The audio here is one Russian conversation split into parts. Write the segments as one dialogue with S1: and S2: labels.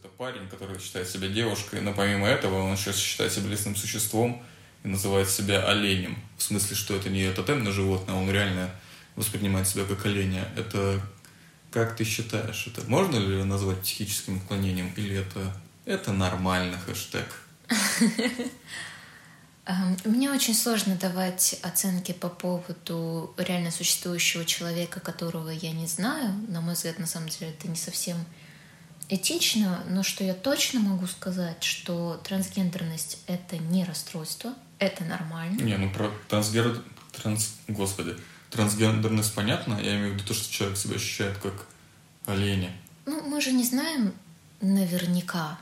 S1: это парень, который считает себя девушкой, но помимо этого он еще считает себя лесным существом и называет себя оленем. В смысле, что это не тотемное животное, он реально воспринимает себя как оленя. Это как ты считаешь, это можно ли назвать психическим отклонением или это, это нормально, хэштег?
S2: Эм, мне очень сложно давать оценки по поводу реально существующего человека, которого я не знаю. На мой взгляд, на самом деле, это не совсем этично, но что я точно могу сказать, что трансгендерность — это не расстройство, это нормально.
S1: Не, ну про трансгер... Транс... Господи. Трансгендерность понятно? Я имею в виду то, что человек себя ощущает как оленя.
S2: Ну, мы же не знаем наверняка,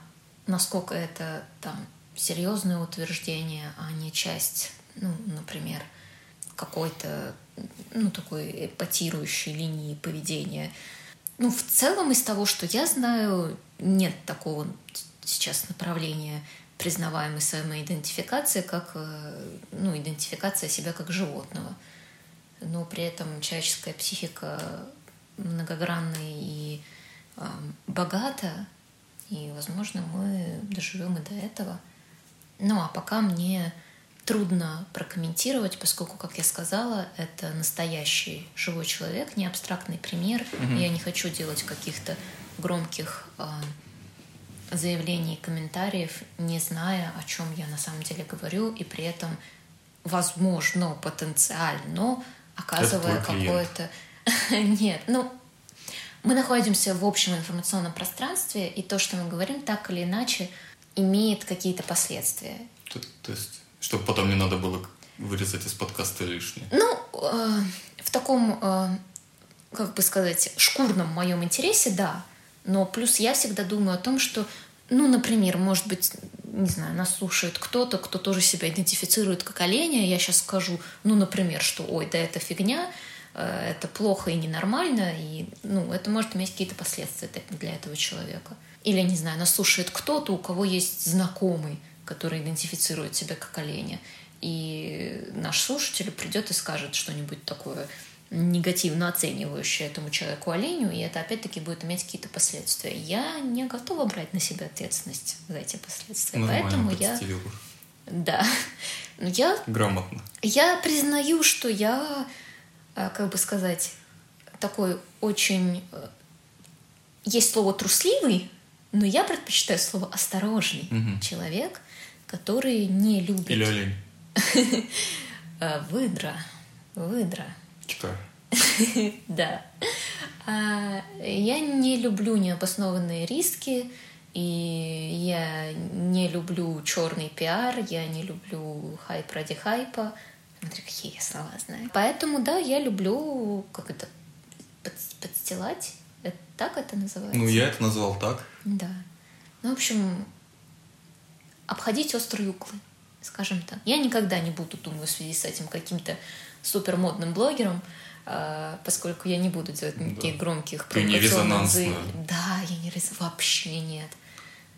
S2: насколько это там серьезное утверждение, а не часть, ну, например, какой-то, ну, такой эпатирующей линии поведения. Ну, в целом из того, что я знаю, нет такого сейчас направления признаваемой самоидентификации, как э, ну, идентификация себя как животного. Но при этом человеческая психика многогранная и э, богата, и, возможно, мы доживем и до этого. Ну, а пока мне трудно прокомментировать, поскольку, как я сказала, это настоящий живой человек, не абстрактный пример. Угу. Я не хочу делать каких-то громких э, заявлений, комментариев, не зная, о чем я на самом деле говорю, и при этом, возможно, потенциально оказывая какое-то... Нет, ну, мы находимся в общем информационном пространстве, и то, что мы говорим, так или иначе, имеет какие-то последствия.
S1: То, то есть, чтобы потом не надо было вырезать из подкаста лишнее?
S2: Ну, э, в таком, э, как бы сказать, шкурном моем интересе, да. Но плюс я всегда думаю о том, что, ну, например, может быть, не знаю, нас слушает кто-то, кто тоже себя идентифицирует как оленя, я сейчас скажу, ну, например, что, ой, да это фигня, э, это плохо и ненормально, и, ну, это может иметь какие-то последствия для этого человека. Или, не знаю, нас слушает кто-то, у кого есть знакомый, который идентифицирует себя как оленя. И наш слушатель придет и скажет что-нибудь такое негативно оценивающее этому человеку оленю, и это опять-таки будет иметь какие-то последствия. Я не готова брать на себя ответственность за эти последствия. Нормально Поэтому я... Да. Я...
S1: Грамотно.
S2: Я признаю, что я, э, как бы сказать, такой очень... Э, есть слово «трусливый», но я предпочитаю слово осторожный угу. человек, который не любит...
S1: Или олень.
S2: Э, выдра. Выдра.
S1: Чекар.
S2: Да. А, я не люблю необоснованные риски, и я не люблю черный пиар, я не люблю хайп ради хайпа. Смотри, какие я слова знаю. Поэтому, да, я люблю как это подстилать это, так это называется?
S1: Ну, я это назвал так.
S2: Да. Ну, в общем, обходить острые углы, скажем так. Я никогда не буду, думаю, в связи с этим каким-то супермодным блогером, а, поскольку я не буду делать никаких да. громких
S1: не резонансная.
S2: Да, я не рез... вообще нет.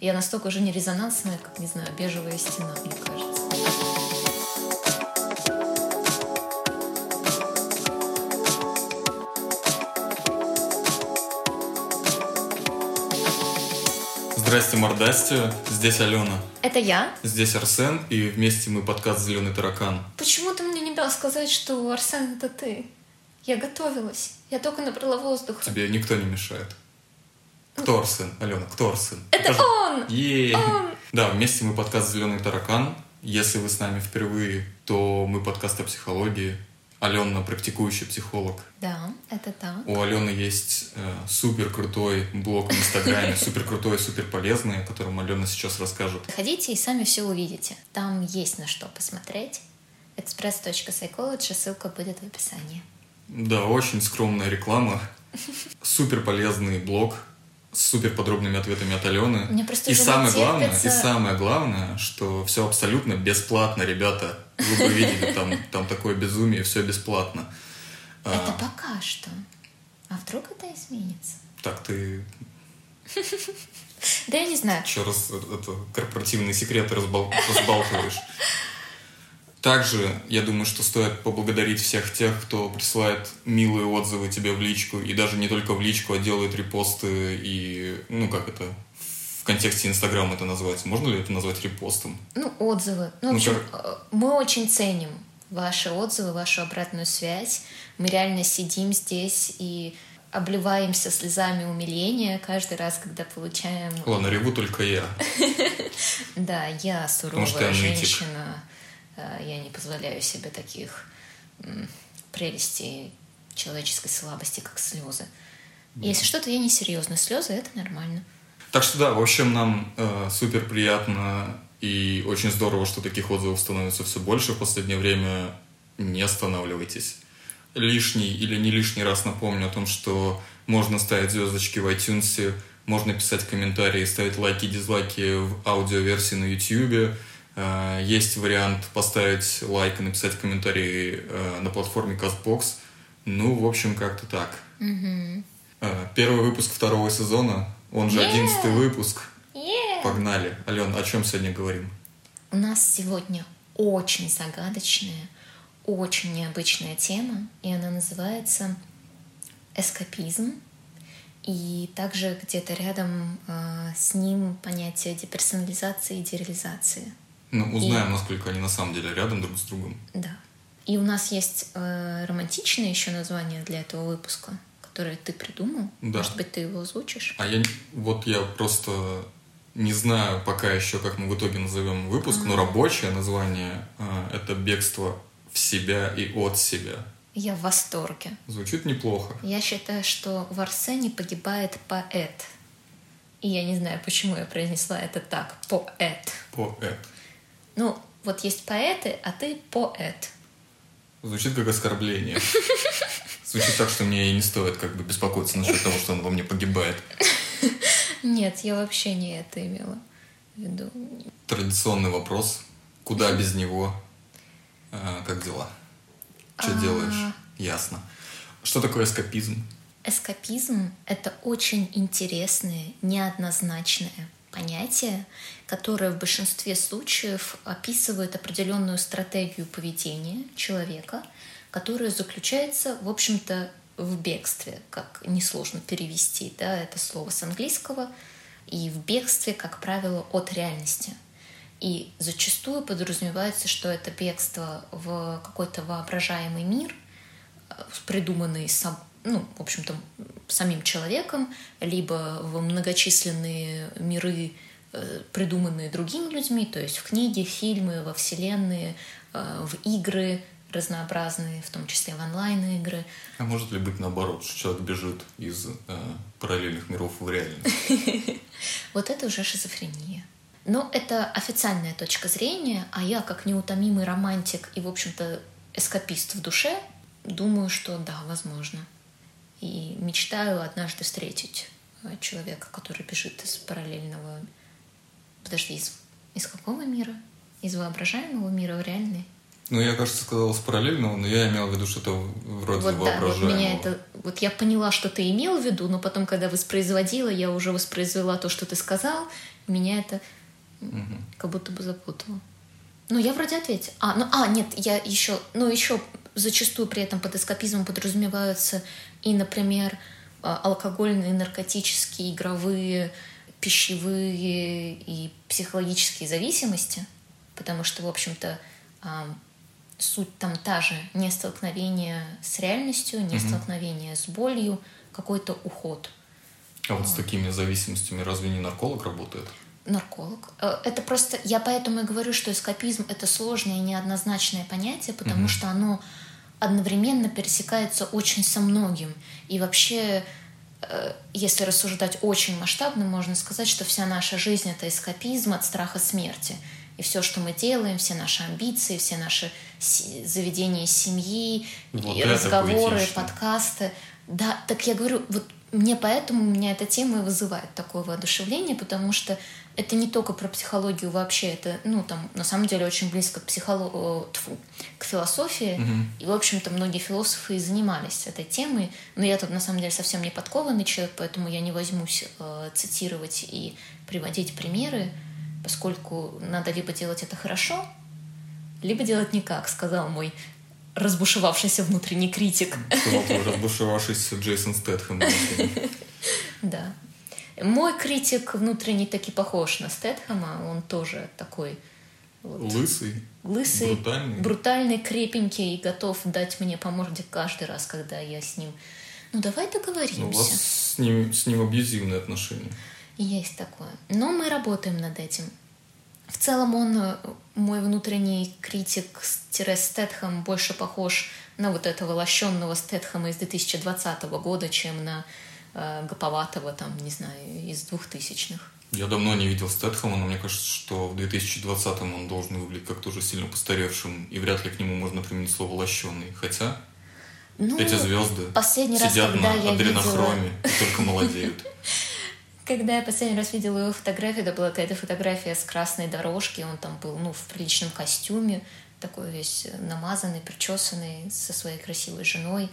S2: Я настолько же не резонансная, как, не знаю, бежевая стена, мне кажется.
S1: Здрасте, мордасти. Здесь Алена.
S2: Это я.
S1: Здесь Арсен, и вместе мы подкаст «Зеленый таракан».
S2: Почему ты мне не дал сказать, что Арсен — это ты? Я готовилась. Я только набрала воздуха.
S1: Тебе никто не мешает. Кто Арсен? Алена, кто Арсен?
S2: Это Покажи. он!
S1: Е-е-е.
S2: Он!
S1: Да, вместе мы подкаст «Зеленый таракан». Если вы с нами впервые, то мы подкаст о психологии, Алена практикующий психолог.
S2: Да, это так.
S1: У Алены есть э, супер крутой блог в Инстаграме, супер крутой, супер полезный, о котором Алена сейчас расскажет.
S2: Ходите и сами все увидите. Там есть на что посмотреть. express.psychology, ссылка будет в описании.
S1: Да, очень скромная реклама. Супер полезный блог с супер подробными ответами от Алены.
S2: Мне просто
S1: и самое главное, и самое главное, что все абсолютно бесплатно, ребята. Вы бы видели, там, там такое безумие, все бесплатно.
S2: Это а, пока что. А вдруг это изменится?
S1: Так, ты...
S2: Да я не знаю.
S1: Еще раз это, корпоративные секреты разбал... разбалтываешь. Также, я думаю, что стоит поблагодарить всех тех, кто присылает милые отзывы тебе в личку, и даже не только в личку, а делает репосты и, ну, как это, контексте Инстаграма это назвать? Можно ли это назвать репостом?
S2: Ну, отзывы. Ну, в
S1: Ну,
S2: общем, э, мы очень ценим ваши отзывы, вашу обратную связь. Мы реально сидим здесь и обливаемся слезами умиления каждый раз, когда получаем...
S1: Ладно, реву только я.
S2: Да, я суровая женщина. э, Я не позволяю себе таких прелестей человеческой слабости, как слезы. Если что-то я не серьезно, слезы это нормально.
S1: Так что да, в общем, нам э, супер приятно и очень здорово, что таких отзывов становится все больше в последнее время. Не останавливайтесь. Лишний или не лишний раз напомню о том, что можно ставить звездочки в iTunes, можно писать комментарии, ставить лайки, дизлайки в аудиоверсии на YouTube. Э, Есть вариант поставить лайк и написать комментарий э, на платформе CastBox. Ну, в общем, как-то так. Э, Первый выпуск второго сезона, он же
S2: Yeah.
S1: одиннадцатый выпуск.
S2: Yeah.
S1: Погнали. Ален, о чем сегодня говорим?
S2: У нас сегодня очень загадочная, очень необычная тема, и она называется эскапизм. И также где-то рядом э, с ним понятие деперсонализации и дереализации.
S1: Ну, узнаем, насколько они на самом деле рядом друг с другом.
S2: Да. И у нас есть э, романтичное еще название для этого выпуска, которое ты придумал.
S1: Да.
S2: Может быть, ты его озвучишь?
S1: А я вот я просто не знаю пока еще, как мы в итоге назовем выпуск, но рабочее название э, это бегство в себя и от себя.
S2: Я в восторге.
S1: Звучит неплохо.
S2: Я считаю, что в Арсене погибает поэт. И я не знаю, почему я произнесла это так. Поэт.
S1: Поэт.
S2: Ну, вот есть поэты, а ты поэт.
S1: Звучит как оскорбление. Звучит так, что мне и не стоит как бы беспокоиться насчет того, что он во мне погибает.
S2: Нет, я вообще не это имела в виду.
S1: Традиционный вопрос. Куда без него? А, как дела? Что
S2: А.
S1: делаешь? Ясно. Что такое эскапизм?
S2: Эскапизм — это очень интересное, неоднозначное понятие, которое в большинстве случаев описывает определенную стратегию поведения человека, которая заключается, в общем-то, в бегстве, как несложно перевести да, это слово с английского, и в бегстве, как правило, от реальности. И зачастую подразумевается, что это бегство в какой-то воображаемый мир, э, придуманный сам, ну, в общем-то, самим человеком, либо в многочисленные миры, э, придуманные другими людьми, то есть в книги, фильмы, во вселенные, э, в игры разнообразные, в том числе в онлайн-игры.
S1: А может ли быть наоборот, что человек бежит из э, параллельных миров в реальность?
S2: Вот это уже шизофрения. Но это официальная точка зрения, а я, как неутомимый романтик и, в общем-то, эскапист в душе, думаю, что да, возможно. И мечтаю однажды встретить э, человека, который бежит из параллельного... Подожди, из, из какого мира? Из воображаемого мира в реальный?
S1: Ну, я, кажется, сказал с параллельного, но я имел в виду что-то вроде
S2: вот да, вот меня это... Вот я поняла, что ты имел в виду, но потом, когда воспроизводила, я уже воспроизвела то, что ты сказал, меня это
S1: Мгм.
S2: как будто бы запутала. Ну, я вроде ответила. А, ну, а, нет, я еще, ну, еще зачастую при этом под эскапизмом подразумеваются и, например, а, алкогольные, наркотические, игровые, пищевые и психологические зависимости, потому что, в общем-то, суть там та же, не столкновение с реальностью, не
S1: Мгм.
S2: столкновение с болью, какой-то уход.
S1: А вот с такими зависимостями разве не нарколог работает?
S2: Нарколог. Э, Это просто, я поэтому и говорю, что эскапизм это сложное и неоднозначное понятие, потому
S1: Мгм.
S2: что оно одновременно пересекается очень со многим. И вообще, э, если рассуждать очень масштабно, можно сказать, что вся наша жизнь это эскапизм от страха смерти. И все, что мы делаем, все наши амбиции, все наши заведения семьи,
S1: Вот
S2: и
S1: это
S2: разговоры, подкасты. Да, так я говорю, вот мне поэтому меня эта тема и вызывает такое воодушевление, потому что это не только про психологию вообще, это, ну, там, на самом деле очень близко к психоло... тьфу, к философии.
S1: Мгм.
S2: И, в общем-то, многие философы и занимались этой темой. Но я тут, на самом деле, совсем не подкованный человек, поэтому я не возьмусь э, цитировать и приводить примеры, поскольку надо либо делать это хорошо, либо делать никак, сказал мой разбушевавшийся внутренний критик.
S1: Разбушевавшийся Джейсон Стэтхэм.
S2: Да. Мой критик внутренний таки похож на Стэтхэма, он тоже такой
S1: вот, лысый,
S2: лысый,
S1: брутальный.
S2: брутальный, крепенький и готов дать мне по морде каждый раз, когда я с ним. Ну давай договоримся. Ну,
S1: у вас с ним, с ним абьюзивные отношения.
S2: Есть такое. Но мы работаем над этим. В целом он, э, мой внутренний критик Стэтхэм, больше похож на вот этого лощенного Стэтхэма из 2020 года, чем на э, гоповатого, там, не знаю, из двухтысячных.
S1: Я давно не видел Стэтхэма, но мне кажется, что в 2020-м он должен выглядеть как-то уже сильно постаревшим, и вряд ли к нему можно применить слово «лощеный». Хотя ну, эти звезды
S2: последний
S1: сидят
S2: раз,
S1: на
S2: я
S1: адренохроме
S2: видела...
S1: и только молодеют.
S2: Когда я последний раз видела его фотографию, это была какая-то фотография с красной дорожки, он там был, ну, в приличном костюме, такой весь намазанный, причесанный, со своей красивой женой.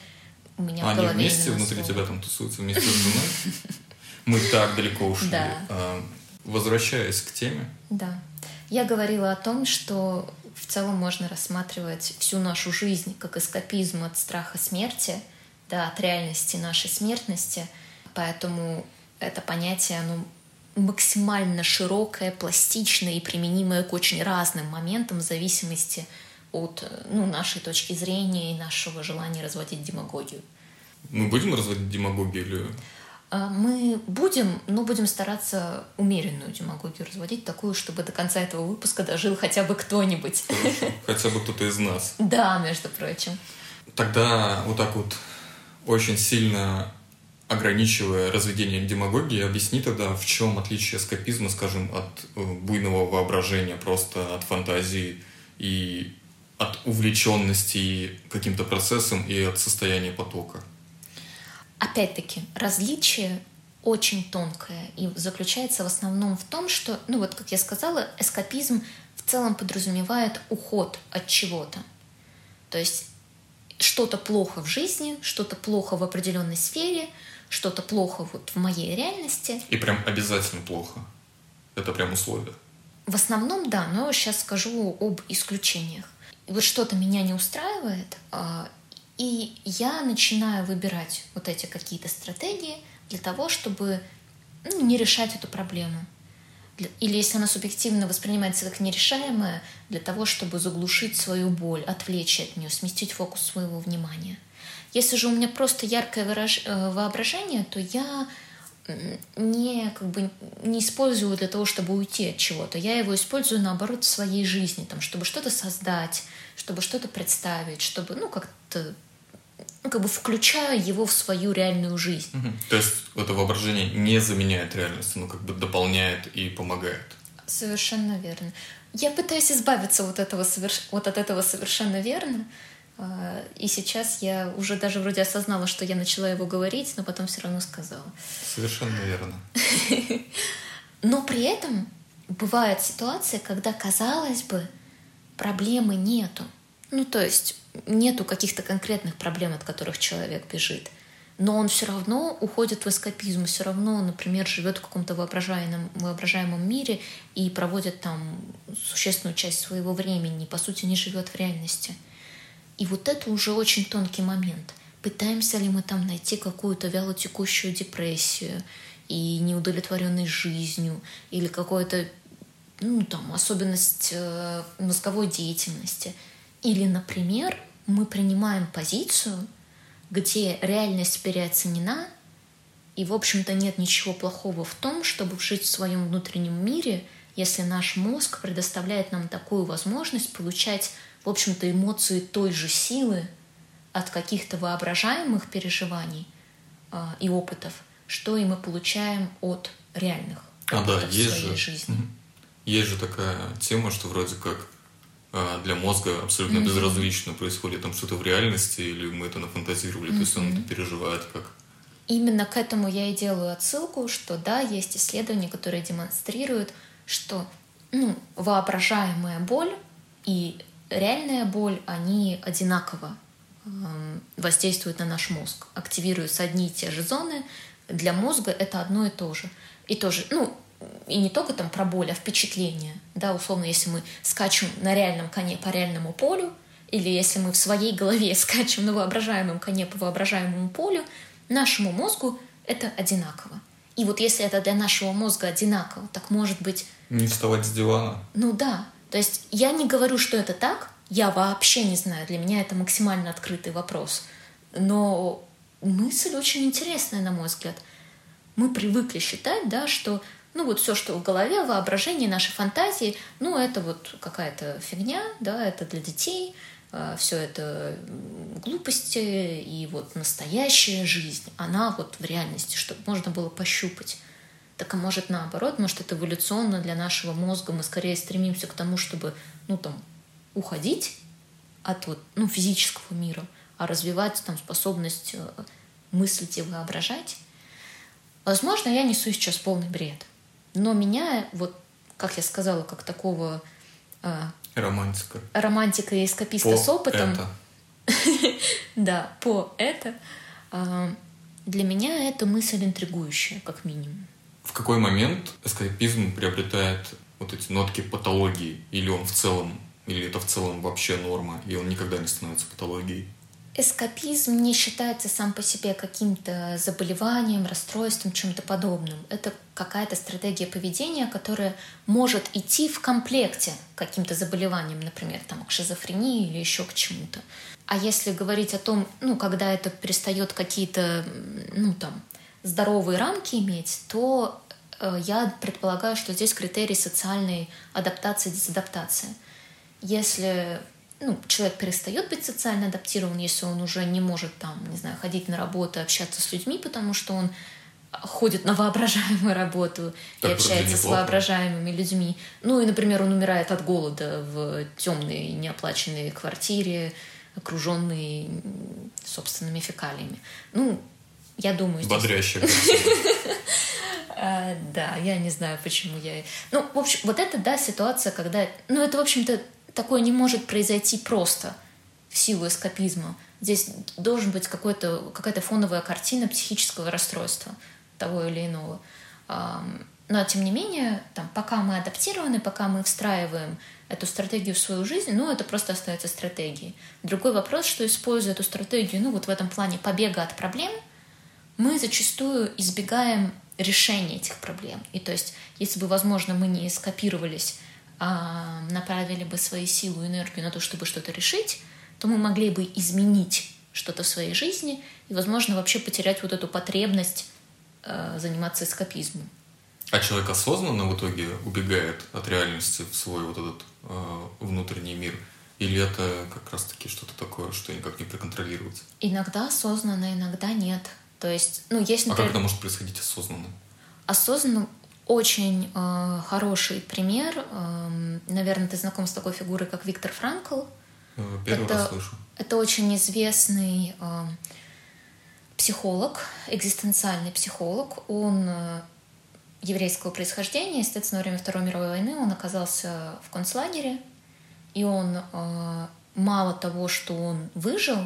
S1: У меня а в голове они вместе внутри тебя там тусуются вместе с женой? Мы так далеко ушли.
S2: Да.
S1: А, возвращаясь к теме.
S2: Да. Я говорила о том, что в целом можно рассматривать всю нашу жизнь как эскапизм от страха смерти, да, от реальности нашей смертности. Поэтому это понятие, оно максимально широкое, пластичное и применимое к очень разным моментам в зависимости от ну, нашей точки зрения и нашего желания разводить демагогию.
S1: Мы будем разводить демагогию или...
S2: А, мы будем, но будем стараться умеренную демагогию разводить, такую, чтобы до конца этого выпуска дожил хотя бы кто-нибудь.
S1: Хотя бы кто-то из нас.
S2: Да, между прочим.
S1: Тогда вот так вот очень сильно ограничивая разведение демагогии, объясни тогда, в чем отличие эскапизма, скажем, от э, буйного воображения, просто от фантазии и от увлеченности каким-то процессом и от состояния потока.
S2: Опять-таки, различие очень тонкое и заключается в основном в том, что, ну вот, как я сказала, эскапизм в целом подразумевает уход от чего-то. То есть что-то плохо в жизни, что-то плохо в определенной сфере – что-то плохо вот в моей реальности.
S1: И прям обязательно плохо. Это прям условие.
S2: В основном, да, но сейчас скажу об исключениях. И вот что-то меня не устраивает, а, и я начинаю выбирать вот эти какие-то стратегии для того, чтобы ну, не решать эту проблему. Или если она субъективно воспринимается как нерешаемая, для того, чтобы заглушить свою боль, отвлечь от нее, сместить фокус своего внимания. Если же у меня просто яркое выраж... Э, воображение, то я не, как бы, не использую для того, чтобы уйти от чего-то. Я его использую, наоборот, в своей жизни, там, чтобы что-то создать, чтобы что-то представить, чтобы, ну, как-то ну, как бы включаю его в свою реальную жизнь.
S1: Угу. То есть это воображение не заменяет реальность, оно как бы дополняет и помогает.
S2: Совершенно верно. Я пытаюсь избавиться вот, этого, вот от этого совершенно верно, и сейчас я уже даже вроде осознала, что я начала его говорить, но потом все равно сказала.
S1: Совершенно верно.
S2: Но при этом бывает ситуация, когда, казалось бы, проблемы нету. Ну, то есть нету каких-то конкретных проблем, от которых человек бежит. Но он все равно уходит в эскапизм, все равно, например, живет в каком-то воображаемом, воображаемом мире и проводит там существенную часть своего времени, по сути, не живет в реальности. И вот это уже очень тонкий момент. Пытаемся ли мы там найти какую-то вялотекущую депрессию и неудовлетворенность жизнью или какую-то ну, там, особенность э, мозговой деятельности. Или, например, мы принимаем позицию, где реальность переоценена, и, в общем-то, нет ничего плохого в том, чтобы жить в своем внутреннем мире, если наш мозг предоставляет нам такую возможность получать в общем-то, эмоции той же силы от каких-то воображаемых переживаний э, и опытов, что и мы получаем от реальных
S1: а, да, есть
S2: своей
S1: же,
S2: жизни.
S1: Есть же такая тема, что вроде как э, для мозга абсолютно mm-hmm. безразлично происходит там что-то в реальности, или мы это нафантазировали, mm-hmm. то есть он это переживает как
S2: Именно к этому я и делаю отсылку, что да, есть исследования, которые демонстрируют, что ну, воображаемая боль и реальная боль, они одинаково эм, воздействуют на наш мозг, активируются одни и те же зоны. Для мозга это одно и то же. И тоже, ну, и не только там про боль, а впечатление. Да, условно, если мы скачем на реальном коне по реальному полю, или если мы в своей голове скачем на воображаемом коне по воображаемому полю, нашему мозгу это одинаково. И вот если это для нашего мозга одинаково, так может быть...
S1: Не вставать с дивана.
S2: Ну да. То есть я не говорю, что это так, я вообще не знаю, для меня это максимально открытый вопрос. Но мысль очень интересная, на мой взгляд. Мы привыкли считать, да, что ну вот все, что в голове, воображение, наши фантазии, ну это вот какая-то фигня, да, это для детей, а, все это глупости, и вот настоящая жизнь, она вот в реальности, чтобы можно было пощупать. Так а может наоборот, может это эволюционно для нашего мозга, мы скорее стремимся к тому, чтобы, ну там, уходить от вот, ну, физического мира, а развивать там способность э, мыслить и воображать. Возможно, я несу сейчас полный бред. Но меня, вот, как я сказала, как такого...
S1: Э, Романтика.
S2: Романтика и эскаписта по с опытом. Это. да, по это. Э, для меня это мысль интригующая, как минимум.
S1: В какой момент эскапизм приобретает вот эти нотки патологии? Или он в целом, или это в целом вообще норма, и он никогда не становится патологией?
S2: Эскапизм не считается сам по себе каким-то заболеванием, расстройством, чем-то подобным. Это какая-то стратегия поведения, которая может идти в комплекте каким-то заболеваниям, например, там, к шизофрении или еще к чему-то. А если говорить о том, ну, когда это перестает какие-то, ну, там, здоровые рамки иметь, то э, я предполагаю, что здесь критерий социальной адаптации и дезадаптации. Если ну, человек перестает быть социально адаптирован, если он уже не может там, не знаю, ходить на работу, общаться с людьми, потому что он ходит на воображаемую работу так и общается с воображаемыми людьми. Ну и, например, он умирает от голода в темной неоплаченной квартире, окруженной собственными фекалиями. Ну, я думаю...
S1: Бодрящая
S2: а, Да, я не знаю, почему я... Ну, в общем, вот это, да, ситуация, когда... Ну, это, в общем-то, такое не может произойти просто в силу эскапизма. Здесь должен быть какой-то, какая-то фоновая картина психического расстройства того или иного. Но, тем не менее, там, пока мы адаптированы, пока мы встраиваем эту стратегию в свою жизнь, ну, это просто остается стратегией. Другой вопрос, что используя эту стратегию, ну, вот в этом плане побега от проблем, мы зачастую избегаем решения этих проблем. И то есть, если бы, возможно, мы не скопировались а, направили бы свои силы и энергию на то, чтобы что-то решить, то мы могли бы изменить что-то в своей жизни и, возможно, вообще потерять вот эту потребность э, заниматься эскапизмом.
S1: А человек осознанно в итоге убегает от реальности в свой вот этот э, внутренний мир? Или это как раз-таки что-то такое, что никак не проконтролировать?
S2: Иногда осознанно, иногда нет. То есть, ну, есть,
S1: например... А как это может происходить осознанно?
S2: Осознанно очень э, хороший пример. Э, наверное, ты знаком с такой фигурой, как Виктор Франкл.
S1: Э, первый это, раз слышу.
S2: Это очень известный э, психолог, экзистенциальный психолог. Он э, еврейского происхождения. Естественно, во время Второй мировой войны он оказался в концлагере. И он э, мало того, что он выжил,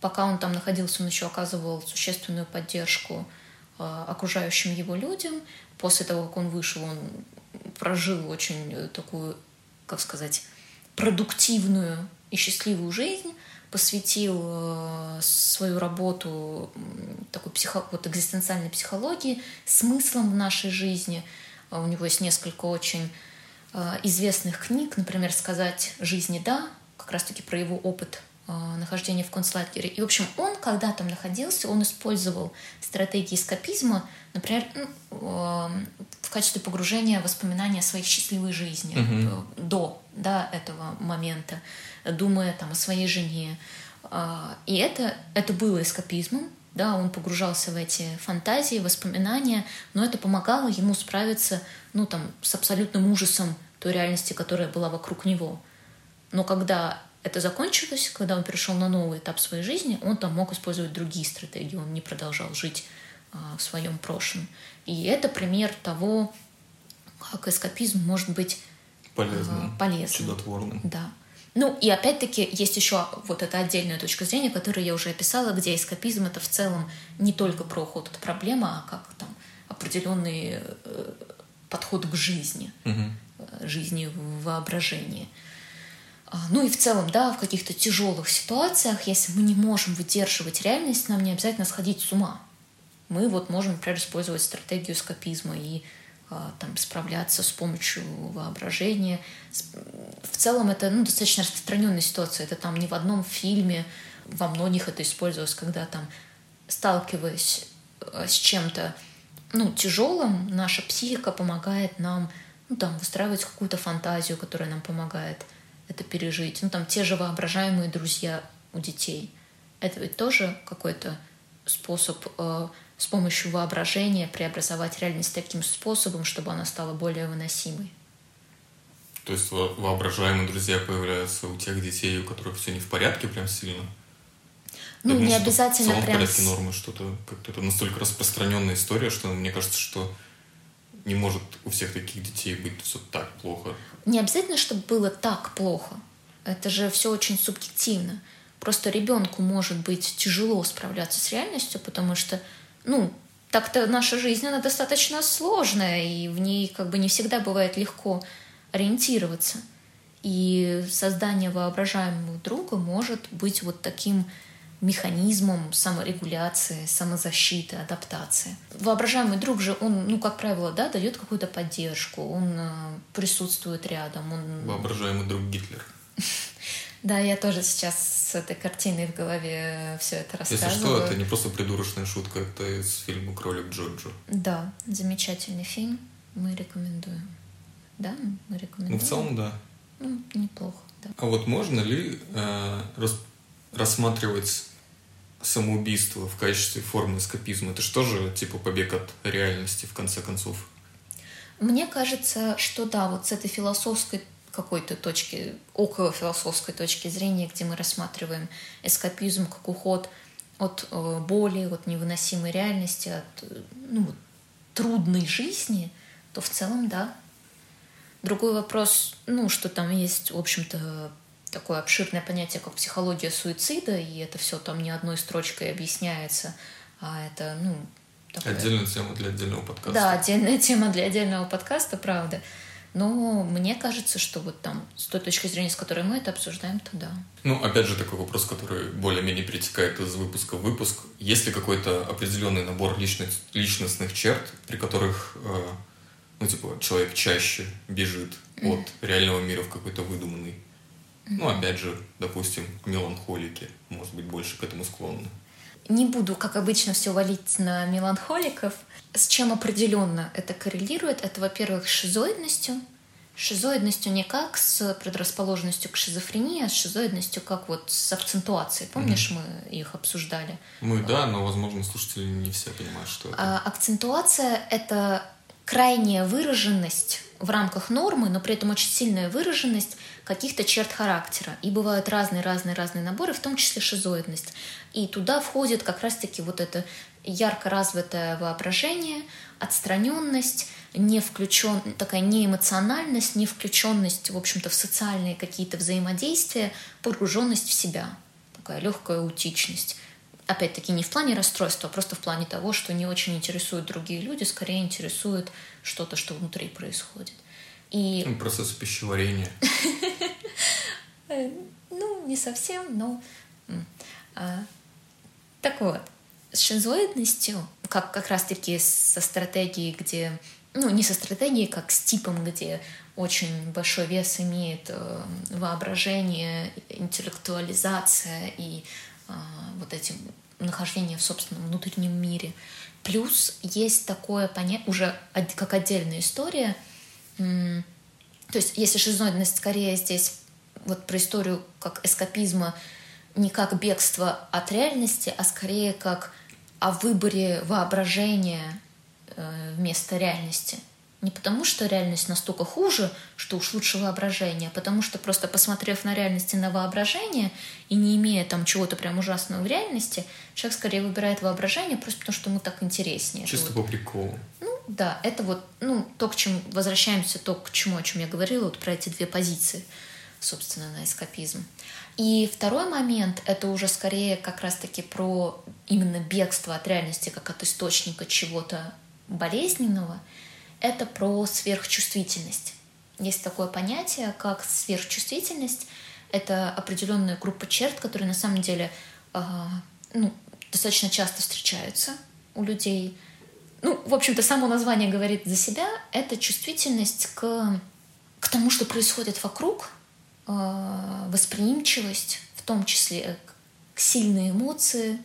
S2: пока он там находился, он еще оказывал существенную поддержку э, окружающим его людям после того, как он вышел, он прожил очень э, такую, как сказать, продуктивную и счастливую жизнь, посвятил э, свою работу такой психо, вот экзистенциальной психологии, смыслом в нашей жизни. У него есть несколько очень известных книг, например, «Сказать жизни да», как раз-таки про его опыт нахождения в концлагере. И, в общем, он, когда там находился, он использовал стратегии эскапизма Например, ну, в качестве погружения воспоминания о своей счастливой жизни угу. до да, этого момента, думая там, о своей жене. И это, это было эскапизмом, да, он погружался в эти фантазии, воспоминания, но это помогало ему справиться ну, там, с абсолютным ужасом той реальности, которая была вокруг него. Но когда это закончилось, когда он перешел на новый этап своей жизни, он там мог использовать другие стратегии, он не продолжал жить а, в своем прошлом. И это пример того, как эскапизм может быть
S1: полезным,
S2: полезным.
S1: чудотворным.
S2: Да. Ну и опять-таки есть еще вот эта отдельная точка зрения, которую я уже описала, где эскапизм это в целом не только про уход от проблемы, а как там определенный э, подход к жизни, угу. жизни в воображении. А, ну и в целом, да, в каких-то тяжелых ситуациях, если мы не можем выдерживать реальность, нам не обязательно сходить с ума мы вот можем, например, использовать стратегию скопизма и а, там, справляться с помощью воображения. В целом это ну, достаточно распространенная ситуация. Это там не в одном фильме, во многих это использовалось, когда там, сталкиваясь э, с чем-то ну, тяжелым, наша психика помогает нам ну, там, выстраивать какую-то фантазию, которая нам помогает это пережить. Ну, там, те же воображаемые друзья у детей. Это ведь тоже какой-то способ э, с помощью воображения преобразовать реальность таким способом, чтобы она стала более выносимой.
S1: То есть воображаемые друзья появляются у тех детей, у которых все не в порядке прям сильно?
S2: Ну, Я не думаю, обязательно
S1: в
S2: прям...
S1: в порядке нормы что-то, как-то это настолько распространенная история, что мне кажется, что не может у всех таких детей быть все так плохо.
S2: Не обязательно, чтобы было так плохо. Это же все очень субъективно. Просто ребенку может быть тяжело справляться с реальностью, потому что ну, так-то наша жизнь, она достаточно сложная, и в ней как бы не всегда бывает легко ориентироваться. И создание воображаемого друга может быть вот таким механизмом саморегуляции, самозащиты, адаптации. Воображаемый друг же, он, ну, как правило, да, дает какую-то поддержку, он э, присутствует рядом. Он...
S1: Воображаемый друг Гитлер.
S2: Да, я тоже сейчас с этой картиной в голове все это рассказываю.
S1: Если что, это не просто придурочная шутка, это из фильма «Кролик Джорджо».
S2: Да, замечательный фильм, мы рекомендуем. Да, мы рекомендуем.
S1: Ну, в целом, да.
S2: Ну, неплохо, да.
S1: А вот можно ли э, рас, рассматривать самоубийство в качестве формы эскапизма? Это что же, типа, побег от реальности, в конце концов?
S2: Мне кажется, что да, вот с этой философской какой-то точки, около философской точки зрения, где мы рассматриваем эскапизм как уход от э, боли, от невыносимой реальности, от ну, трудной жизни, то в целом да. Другой вопрос, ну, что там есть, в общем-то, такое обширное понятие, как психология суицида, и это все там не одной строчкой объясняется, а это, ну,
S1: такое... Отдельная тема для отдельного подкаста.
S2: Да, отдельная тема для отдельного подкаста, правда. Но мне кажется, что вот там, с той точки зрения, с которой мы это обсуждаем, то да.
S1: Ну, опять же, такой вопрос, который более-менее перетекает из выпуска в выпуск. Есть ли какой-то определенный набор личных, личностных черт, при которых, э, ну, типа, человек чаще бежит mm-hmm. от реального мира в какой-то выдуманный? Ну, опять же, допустим, меланхолики, может быть, больше к этому склонны.
S2: Не буду, как обычно, все валить на меланхоликов. С чем определенно это коррелирует? Это, во-первых, с шизоидностью. Шизоидностью не как с предрасположенностью к шизофрении, а с шизоидностью как вот с акцентуацией. Помнишь, mm-hmm. мы их обсуждали?
S1: Мы, да, но, возможно, слушатели не все понимают, что это.
S2: А, акцентуация — это крайняя выраженность в рамках нормы, но при этом очень сильная выраженность каких-то черт характера. И бывают разные-разные-разные наборы, в том числе шизоидность. И туда входит как раз-таки вот это ярко развитое воображение, отстраненность, не включен, такая неэмоциональность, не включенность, в общем-то, в социальные какие-то взаимодействия, погруженность в себя, такая легкая утичность. Опять-таки не в плане расстройства, а просто в плане того, что не очень интересуют другие люди, скорее интересует что-то, что внутри происходит.
S1: И... Ну, процесс пищеварения.
S2: Ну, не совсем, но... А, так вот, с шизоидностью, как как раз-таки со стратегией, где... Ну, не со стратегией, как с типом, где очень большой вес имеет э, воображение, интеллектуализация и э, вот этим нахождение в собственном внутреннем мире. Плюс есть такое понятие, уже как отдельная история. То есть, если шизоидность скорее здесь вот про историю как эскапизма, не как бегство от реальности, а скорее как о выборе воображения э, вместо реальности. Не потому, что реальность настолько хуже, что уж лучше воображение, а потому что просто посмотрев на реальность и на воображение и не имея там чего-то прям ужасного в реальности, человек скорее выбирает воображение просто потому, что ему так интереснее.
S1: Чисто по приколу.
S2: Ну да, это вот ну, то, к чему возвращаемся, то, к чему, о чем я говорила, вот про эти две позиции, собственно, на эскапизм. И второй момент — это уже скорее как раз-таки про именно бегство от реальности как от источника чего-то болезненного. Это про сверхчувствительность. Есть такое понятие, как сверхчувствительность. Это определенная группа черт, которые на самом деле э, ну, достаточно часто встречаются у людей, ну, в общем-то, само название говорит за себя, это чувствительность к, к тому, что происходит вокруг, э, восприимчивость, в том числе к сильные эмоции,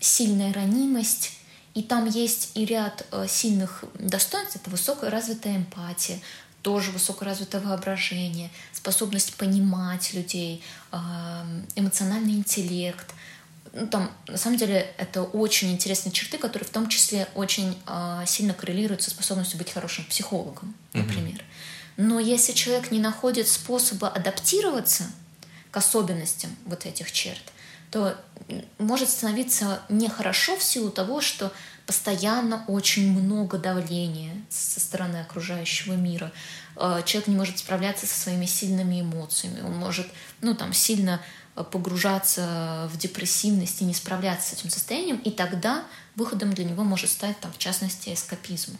S2: сильная ранимость. И там есть и ряд э, сильных достоинств. Это высокая развитая эмпатия, тоже высокоразвитое воображение, способность понимать людей, э, эмоциональный интеллект. Ну, там, на самом деле, это очень интересные черты, которые в том числе очень э, сильно коррелируют со способностью быть хорошим психологом, например. Mm-hmm. Но если человек не находит способа адаптироваться к особенностям вот этих черт, то может становиться нехорошо в силу того, что постоянно очень много давления со стороны окружающего мира. Э, человек не может справляться со своими сильными эмоциями. Он может ну, там, сильно погружаться в депрессивность и не справляться с этим состоянием. И тогда выходом для него может стать, там, в частности, эскапизм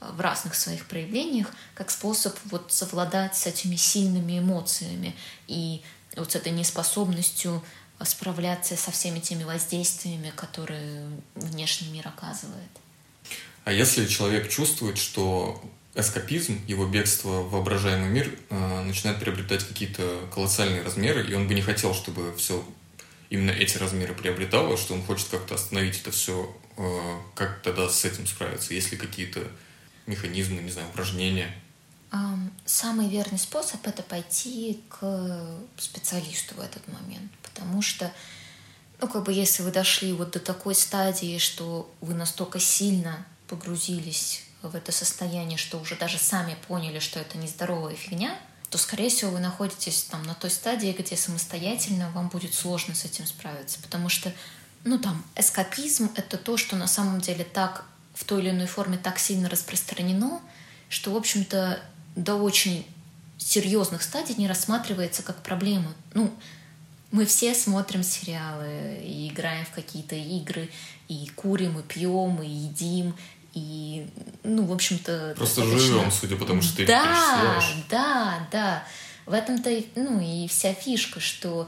S2: э, в разных своих проявлениях, как способ вот совладать с этими сильными эмоциями и вот с этой неспособностью справляться со всеми теми воздействиями, которые внешний мир оказывает.
S1: А если человек чувствует, что эскапизм, его бегство в воображаемый мир э, начинает приобретать какие-то колоссальные размеры, и он бы не хотел, чтобы все именно эти размеры приобретало, что он хочет как-то остановить это все, э, как тогда с этим справиться? Есть ли какие-то механизмы, не знаю, упражнения?
S2: Самый верный способ это пойти к специалисту в этот момент, потому что, ну, как бы, если вы дошли вот до такой стадии, что вы настолько сильно погрузились в это состояние, что уже даже сами поняли, что это нездоровая фигня, то, скорее всего, вы находитесь там на той стадии, где самостоятельно вам будет сложно с этим справиться, потому что, ну, там, эскапизм — это то, что на самом деле так в той или иной форме так сильно распространено, что, в общем-то, до очень серьезных стадий не рассматривается как проблема. Ну, мы все смотрим сериалы и играем в какие-то игры, и курим, и пьем, и едим, и, ну, в общем-то...
S1: Просто достаточно... живем, судя по тому, что ты
S2: Да, да, да. В этом-то, ну, и вся фишка, что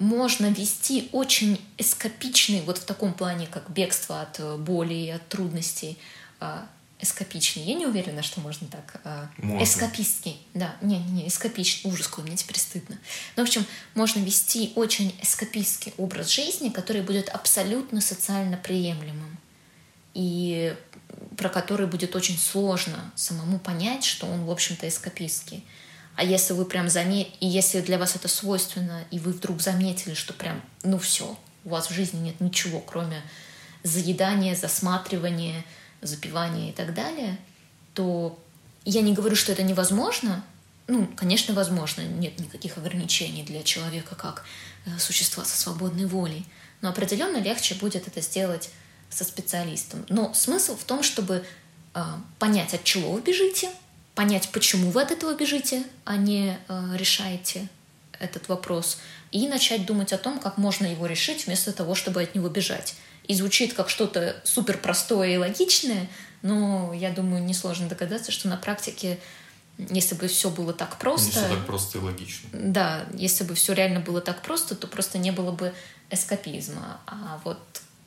S2: можно вести очень эскапичный, вот в таком плане, как бегство от боли и от трудностей, а, эскапичный. Я не уверена, что можно так. Э, можно. Эскапистский. Да, не-не-не, эскапичный. Ужас, какой, мне теперь стыдно. Ну, в общем, можно вести очень эскапистский образ жизни, который будет абсолютно социально приемлемым. И про который будет очень сложно самому понять, что он, в общем-то, эскапистский. А если вы прям заметили, и если для вас это свойственно, и вы вдруг заметили, что прям, ну все, у вас в жизни нет ничего, кроме заедания, засматривания, запивание и так далее, то я не говорю, что это невозможно. Ну, конечно, возможно, нет никаких ограничений для человека как э, существа со свободной волей. Но определенно легче будет это сделать со специалистом. Но смысл в том, чтобы э, понять, от чего вы бежите, понять, почему вы от этого бежите, а не э, решаете этот вопрос, и начать думать о том, как можно его решить вместо того, чтобы от него бежать и звучит как что-то супер простое и логичное, но я думаю, несложно догадаться, что на практике если бы все было так просто... Не
S1: все так просто и логично.
S2: Да, если бы все реально было так просто, то просто не было бы эскапизма. А вот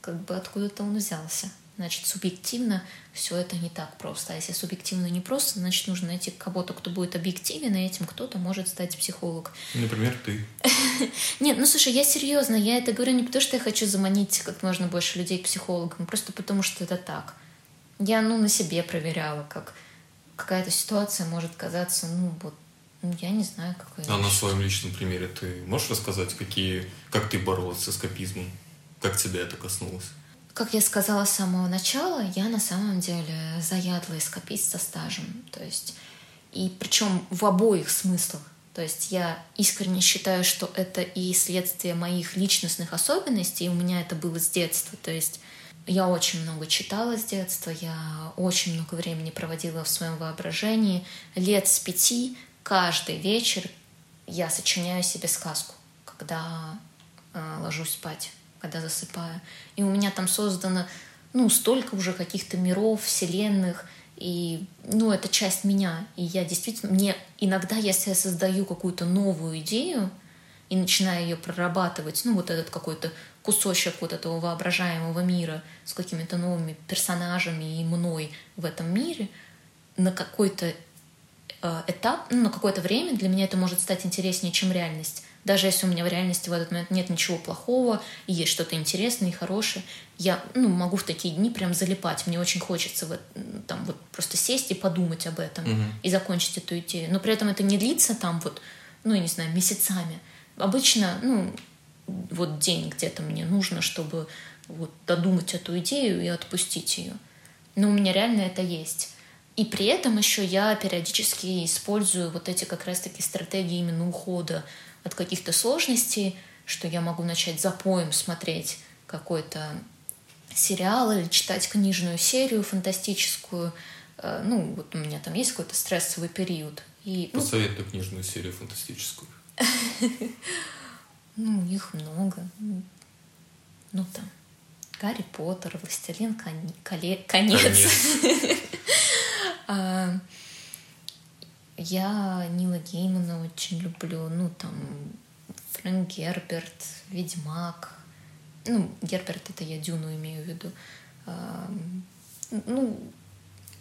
S2: как бы откуда-то он взялся. Значит, субъективно все это не так просто. А если субъективно не просто, значит, нужно найти кого-то, кто будет объективен, и этим кто-то может стать психолог.
S1: Например, ты.
S2: Нет, ну слушай, я серьезно, я это говорю не потому, что я хочу заманить как можно больше людей к психологам, просто потому, что это так. Я, ну, на себе проверяла, как какая-то ситуация может казаться, ну, вот, ну, я не знаю, какая.
S1: А на своем личном примере ты можешь рассказать, какие, как ты боролась с эскапизмом? Как тебя это коснулось?
S2: Как я сказала с самого начала, я на самом деле заядлый эскапист со стажем. То есть, и причем в обоих смыслах. То есть я искренне считаю, что это и следствие моих личностных особенностей, и у меня это было с детства. То есть я очень много читала с детства, я очень много времени проводила в своем воображении. Лет с пяти каждый вечер я сочиняю себе сказку, когда э, ложусь спать когда засыпаю. И у меня там создано, ну, столько уже каких-то миров, вселенных, и, ну, это часть меня. И я действительно, мне иногда, если я создаю какую-то новую идею и начинаю ее прорабатывать, ну, вот этот какой-то кусочек вот этого воображаемого мира с какими-то новыми персонажами и мной в этом мире, на какой-то э, этап, ну, на какое-то время для меня это может стать интереснее, чем реальность. Даже если у меня в реальности в этот момент нет ничего плохого, и есть что-то интересное и хорошее, я ну, могу в такие дни прям залипать. Мне очень хочется вот, там вот просто сесть и подумать об этом
S1: Мгм.
S2: и закончить эту идею. Но при этом это не длится там вот, ну, я не знаю, месяцами. Обычно, ну, вот день где-то мне нужно, чтобы вот додумать эту идею и отпустить ее. Но у меня реально это есть. И при этом еще я периодически использую вот эти как раз-таки стратегии именно ухода от каких-то сложностей, что я могу начать запоем смотреть какой-то сериал или читать книжную серию фантастическую. Э, Ну, вот у меня там есть какой-то стрессовый период. И, ну,
S1: Посоветуй книжную серию фантастическую.
S2: ну, их много. Ну, там, Гарри Поттер, Властелин конец. Я Нила Геймана очень люблю. Ну, там, Фрэнк Герберт, Ведьмак. Ну, Герберт это я Дюну имею в виду. А, Ну,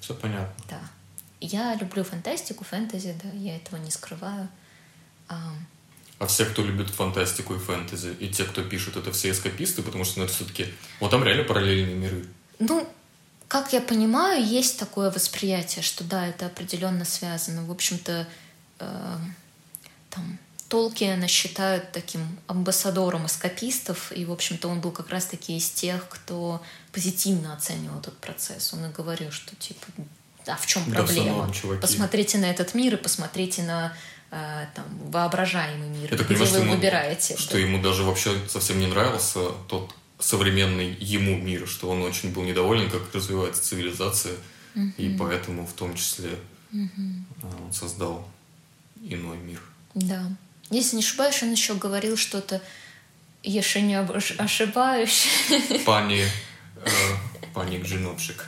S1: Все понятно.
S2: да. Я люблю фантастику, фэнтези, да, я этого не скрываю. А,
S1: А все, кто любит фантастику и фэнтези, и те, кто пишет, это все эскаписты, потому что ну, это все-таки... Вот там реально параллельные миры.
S2: Ну, как я понимаю, есть такое восприятие, что да, это определенно связано. В общем-то, э, там Толкиена считают таким амбассадором эскапистов, и, в общем-то, он был как раз-таки из тех, кто позитивно оценивал этот процесс. Он и говорил, что, типа, а в чем
S1: Да,
S2: проблема?
S1: чуваки.
S2: Посмотрите на этот мир и посмотрите на э, там, воображаемый мир,
S1: Я
S2: где
S1: что
S2: вы
S1: ему,
S2: выбираете.
S1: что ему даже вообще совсем не нравился тот современный ему мир, что он очень был недоволен, как развивается цивилизация, и поэтому в том числе а, он создал иной мир.
S2: Да. Если не ошибаюсь, он еще говорил что-то «Если не ошибаюсь».
S1: Пани, э, пани Гджиновшик.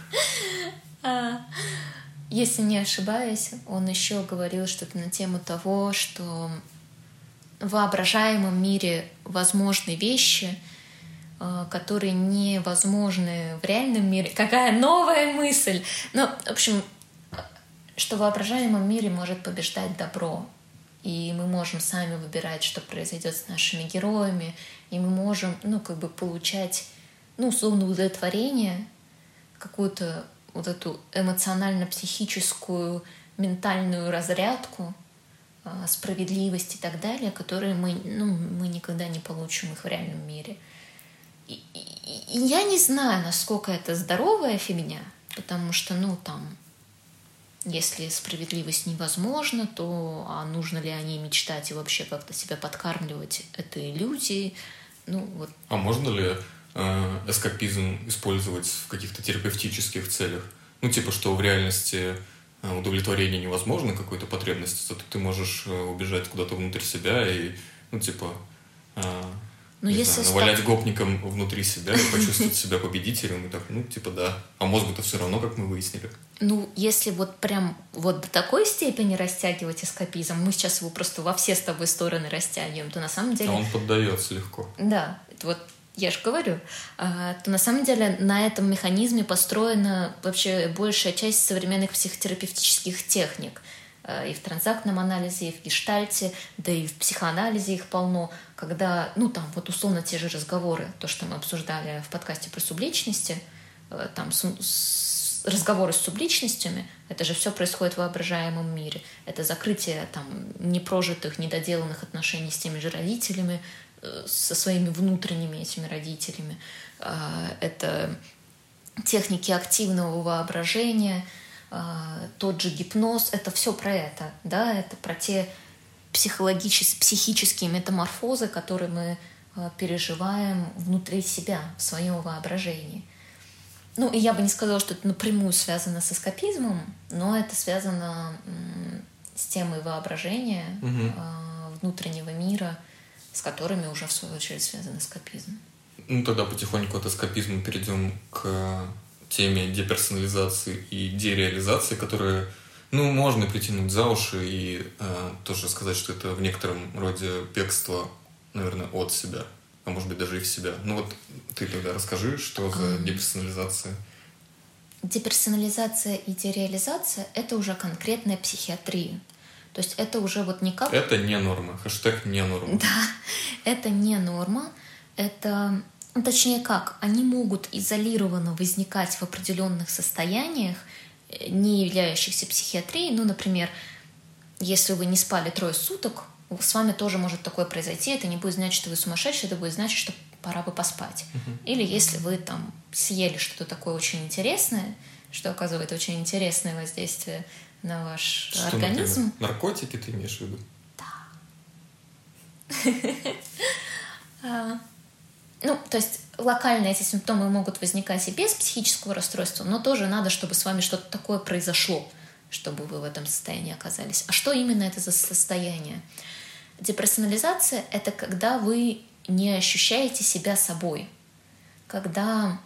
S2: Если не ошибаюсь, он еще говорил что-то на тему того, что в воображаемом мире возможны вещи, которые невозможны в реальном мире. Какая новая мысль! Ну, в общем, что в воображаемом мире может побеждать добро. И мы можем сами выбирать, что произойдет с нашими героями. И мы можем, ну, как бы получать, ну, условно, удовлетворение, какую-то вот эту эмоционально-психическую, ментальную разрядку, а, справедливость и так далее, которые мы, ну, мы никогда не получим их в реальном мире. И, я не знаю, насколько это здоровая фигня, потому что, ну, там, если справедливость невозможна, то а нужно ли о ней мечтать и вообще как-то себя подкармливать, это иллюзии. Ну, вот
S1: А можно ли э, эскапизм использовать в каких-то терапевтических целях? Ну, типа, что в реальности э, удовлетворение невозможно какой-то потребности, зато ты можешь э, убежать куда-то внутрь себя и, ну, типа, э,
S2: Ну,
S1: не
S2: если
S1: знаю,
S2: ста-
S1: навалять гопником внутри себя и почувствовать себя победителем, и так, ну, типа, да. А мозгу-то все равно, как мы выяснили.
S2: Ну, если вот прям вот до такой степени растягивать эскапизм, мы сейчас его просто во все с тобой стороны растягиваем, то на самом деле...
S1: А он поддается легко.
S2: Да, вот я же говорю, а, то на самом деле на этом механизме построена вообще большая часть современных психотерапевтических техник. А, И в транзактном анализе, и в гештальте, да и в психоанализе их полно, когда, ну там вот условно те же разговоры, то, что мы обсуждали в подкасте про субличности, э, там с- с- разговоры с субличностями, это же все происходит в воображаемом мире. Это закрытие там непрожитых, недоделанных отношений с теми же родителями, э, со своими внутренними этими родителями. Это техники активного воображения, тот же гипноз, это все про это, да, это про те психологические, психические метаморфозы, которые мы а, переживаем внутри себя, в своем воображении. Ну, и я бы не сказала, что это напрямую связано с эскапизмом, но это связано с темой воображения, а, внутреннего мира, с которыми уже, в свою очередь, связан эскапизм.
S1: Ну, тогда потихоньку от эскапизма перейдем к теме деперсонализации и дереализации, которые, ну, можно притянуть за уши и э, тоже сказать, что это в некотором роде бегство, наверное, от себя. а может быть даже и в себя. Ну вот ты тогда расскажи, что за деперсонализация.
S2: Деперсонализация и дереализация – это уже конкретная психиатрия. То есть это уже вот не как...
S1: Это не норма. Хэштег не норма.
S2: Да, это не норма. Это, точнее как, они могут изолированно возникать в определенных состояниях, э, не являющихся психиатрией. Ну, например, если вы не спали трое суток, с вами тоже может такое произойти. Это не будет значить, что вы сумасшедший, это будет значить, что пора бы поспать. Uh-huh. Или если вы там съели что-то такое очень интересное, что оказывает очень интересное воздействие на ваш Что, организм.
S1: Например? Наркотики ты имеешь в виду?
S2: Да. Ну, то есть локально эти симптомы могут возникать и без психического расстройства, но тоже надо, чтобы с вами что-то такое произошло, чтобы вы в этом состоянии оказались. А что именно это за состояние? Деперсонализация — это когда вы не ощущаете себя собой, когда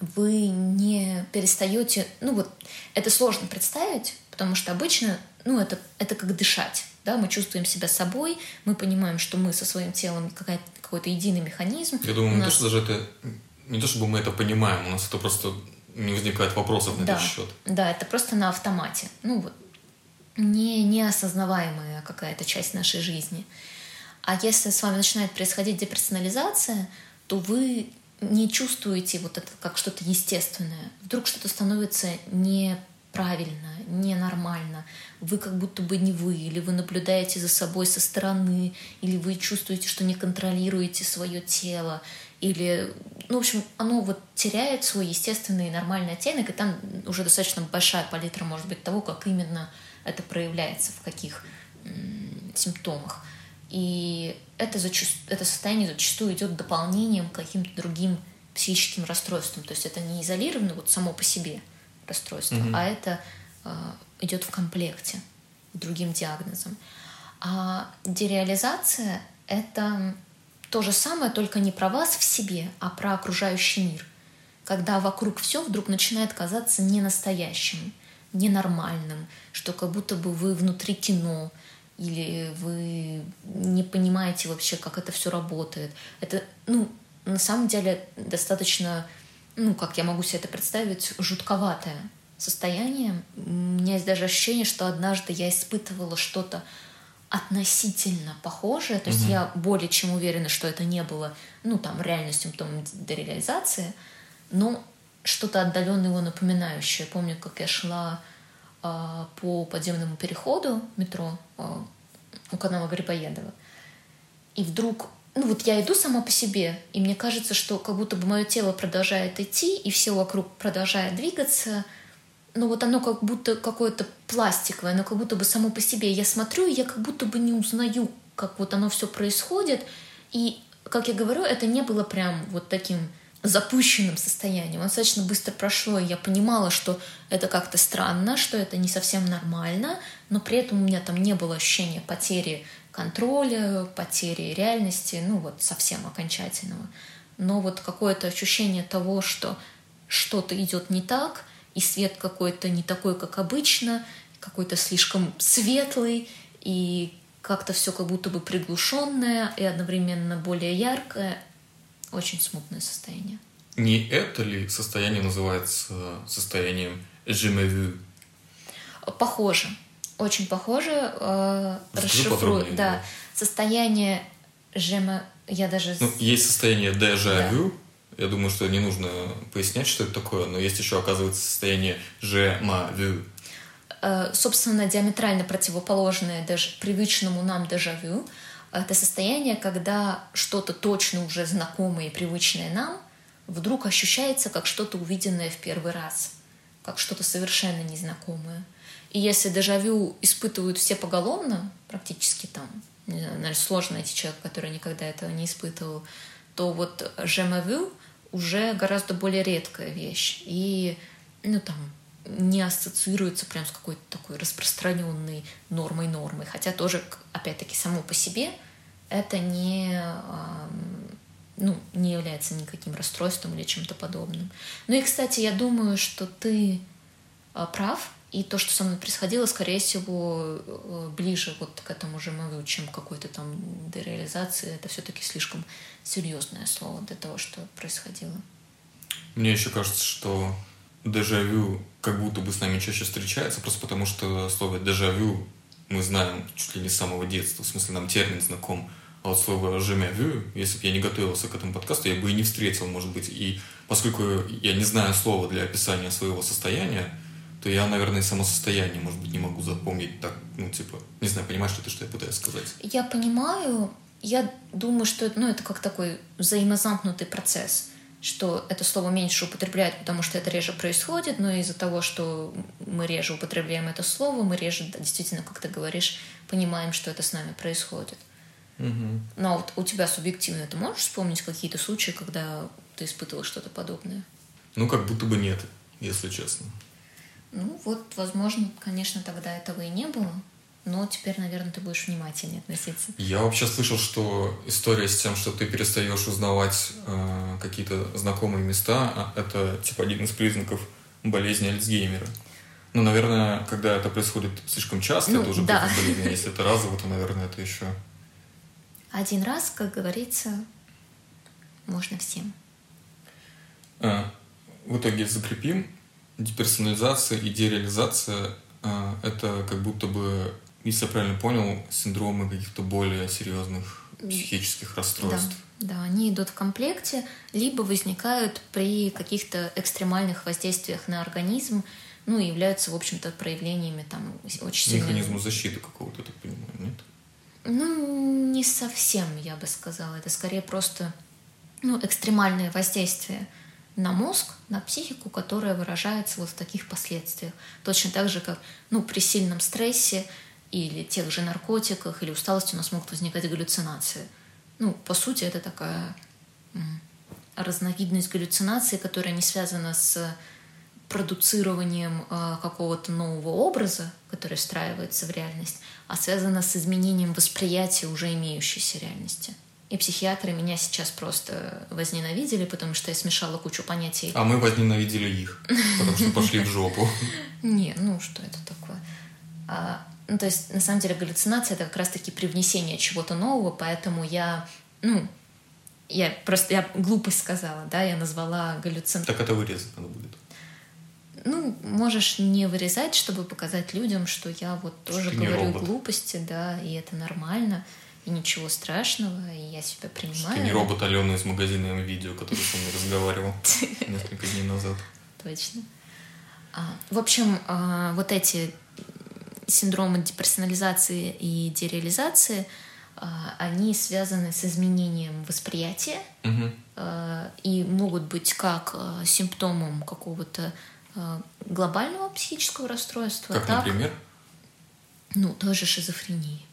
S2: вы не перестаете, ну вот это сложно представить, потому что обычно, ну это, это как дышать, да, мы чувствуем себя собой, мы понимаем, что мы со своим телом какой-то единый механизм.
S1: Я думаю, нас... не то, что даже это, не то, чтобы мы это понимаем, у нас это просто не возникает вопросов на
S2: да,
S1: этот счет.
S2: Да, это просто на автомате, ну вот, не, неосознаваемая какая-то часть нашей жизни. А если с вами начинает происходить деперсонализация, то вы не чувствуете вот это как что-то естественное. Вдруг что-то становится неправильно, ненормально. Вы как будто бы не вы, или вы наблюдаете за собой со стороны, или вы чувствуете, что не контролируете свое тело, или, ну, в общем, оно вот теряет свой естественный нормальный оттенок, и там уже достаточно большая палитра может быть того, как именно это проявляется, в каких симптомах. И это, зачаст... это состояние зачастую идет дополнением к каким-то другим психическим расстройствам. То есть это не изолированно вот само по себе расстройство, mm-hmm. а это э, идет в комплекте другим диагнозом. А дереализация — это то же самое, только не про вас в себе, а про окружающий мир. Когда вокруг все вдруг начинает казаться ненастоящим, ненормальным, что как будто бы вы внутри кино, или вы не понимаете вообще, как это все работает. Это, ну, на самом деле достаточно, ну, как я могу себе это представить, жутковатое состояние. У меня есть даже ощущение, что однажды я испытывала что-то относительно похожее, то есть угу. я более чем уверена, что это не было, ну, там, реально симптомом дереализации, но что-то отдаленно его напоминающее. Я помню, как я шла а, по подземному переходу метро а, у канала Грибоедова. И вдруг, ну вот я иду сама по себе, и мне кажется, что как будто бы мое тело продолжает идти, и все вокруг продолжает двигаться, но вот оно как будто какое-то пластиковое, оно как будто бы само по себе. Я смотрю, и я как будто бы не узнаю, как вот оно все происходит. И, как я говорю, это не было прям вот таким запущенном состоянии. Он достаточно быстро прошло, и я понимала, что это как-то странно, что это не совсем нормально, но при этом у меня там не было ощущения потери контроля, потери реальности, ну вот совсем окончательного. Но вот какое-то ощущение того, что что-то идет не так, и свет какой-то не такой, как обычно, какой-то слишком светлый, и как-то все как будто бы приглушенное и одновременно более яркое, очень смутное состояние.
S1: Не это ли состояние называется состоянием je me vu?
S2: Похоже. Очень похоже. Э, расшифрую. Да. Состояние je me... Я даже...
S1: Ну, есть состояние vu. Да. Я думаю, что не нужно пояснять, что это такое, но есть еще, оказывается, состояние vu.
S2: Э, собственно, диаметрально противоположное даже привычному нам дежавю. Это состояние, когда что-то точно уже знакомое и привычное нам вдруг ощущается как что-то увиденное в первый раз, как что-то совершенно незнакомое. И если дежавю испытывают все поголовно, практически там, не знаю, наверное, сложно найти человека, который никогда этого не испытывал, то вот жемавю уже гораздо более редкая вещь. И, ну, там, не ассоциируется прям с какой-то такой распространенной нормой-нормой. Хотя тоже, опять-таки, само по себе это не, ну, не является никаким расстройством или чем-то подобным. Ну и, кстати, я думаю, что ты а, прав И то, что со мной происходило, скорее всего, э, ближе вот к этому же могу, чем какой-то там дереализации. Это все-таки слишком серьезное слово для того, что происходило.
S1: Мне еще кажется, что дежавю как будто бы с нами чаще встречается, просто потому что слово дежавю мы знаем чуть ли не с самого детства. В смысле, нам термин знаком. А вот слово «жемявю», если бы я не готовился к этому подкасту, я бы и не встретил, может быть. И поскольку я не знаю слова для описания своего состояния, то я, наверное, само состояние, может быть, не могу запомнить так, ну, типа, не знаю, понимаешь ли ты, что я пытаюсь сказать?
S2: Я понимаю, я думаю, что ну, это как такой взаимозамкнутый процесс, что это слово меньше употребляют, потому что это реже происходит, но из-за того, что мы реже употребляем это слово, мы реже, действительно, как ты говоришь, понимаем, что это с нами происходит.
S1: Угу.
S2: Но вот у тебя субъективно, ты можешь вспомнить какие-то случаи, когда ты испытывал что-то подобное?
S1: Ну, как будто бы нет, если честно.
S2: Ну, вот, возможно, конечно, тогда этого и не было, но теперь, наверное, ты будешь внимательнее относиться.
S1: Я вообще слышал, что история с тем, что ты перестаешь узнавать э, какие-то знакомые места, а это типа один из признаков болезни Альцгеймера. Ну, наверное, когда это происходит слишком часто,
S2: Ну,
S1: это уже
S2: да.
S1: болезни. Если это разово, то, наверное, это еще...
S2: Один раз, как говорится, можно всем.
S1: А, в итоге закрепим. Деперсонализация и дереализация а, это как будто бы, если я правильно понял, синдромы каких-то более серьезных психических расстройств.
S2: Да, да, они идут в комплекте, либо возникают при каких-то экстремальных воздействиях на организм, ну и являются, в общем-то, проявлениями там очень сильных...
S1: Механизму защиты какого-то, так понимаю, нет?
S2: Ну, не совсем, я бы сказала. Это скорее просто ну, экстремальное воздействие на мозг, на психику, которое выражается вот в таких последствиях. Точно так же, как ну, при сильном стрессе или тех же наркотиках или усталости у нас могут возникать галлюцинации. Ну, по сути, это такая разновидность галлюцинации, которая не связана с продуцированием э, какого-то нового образа, который встраивается в реальность, а связана с изменением восприятия уже имеющейся реальности. И психиатры меня сейчас просто возненавидели, потому что я смешала кучу понятий.
S1: А мы возненавидели их, потому что пошли в жопу.
S2: Не, ну что это такое? А, ну, то есть, на самом деле, галлюцинация — это как раз-таки привнесение чего-то нового, поэтому я, ну, я просто, я глупость сказала, да, я назвала галлюцин...
S1: Так это вырезать надо будет.
S2: Ну, можешь не вырезать, чтобы показать людям, что я вот тоже говорю
S1: робот.
S2: глупости, да, и это нормально, ничего страшного, и я себя принимаю.
S1: Ты не робот Алена из магазина видео, который со мной разговаривал несколько дней назад.
S2: Точно. А, в общем, а, вот эти синдромы деперсонализации и дереализации, а, они связаны с изменением восприятия и могут быть как симптомом какого-то глобального психического расстройства,
S1: Как,
S2: так,
S1: например?
S2: ну, той же шизофрении.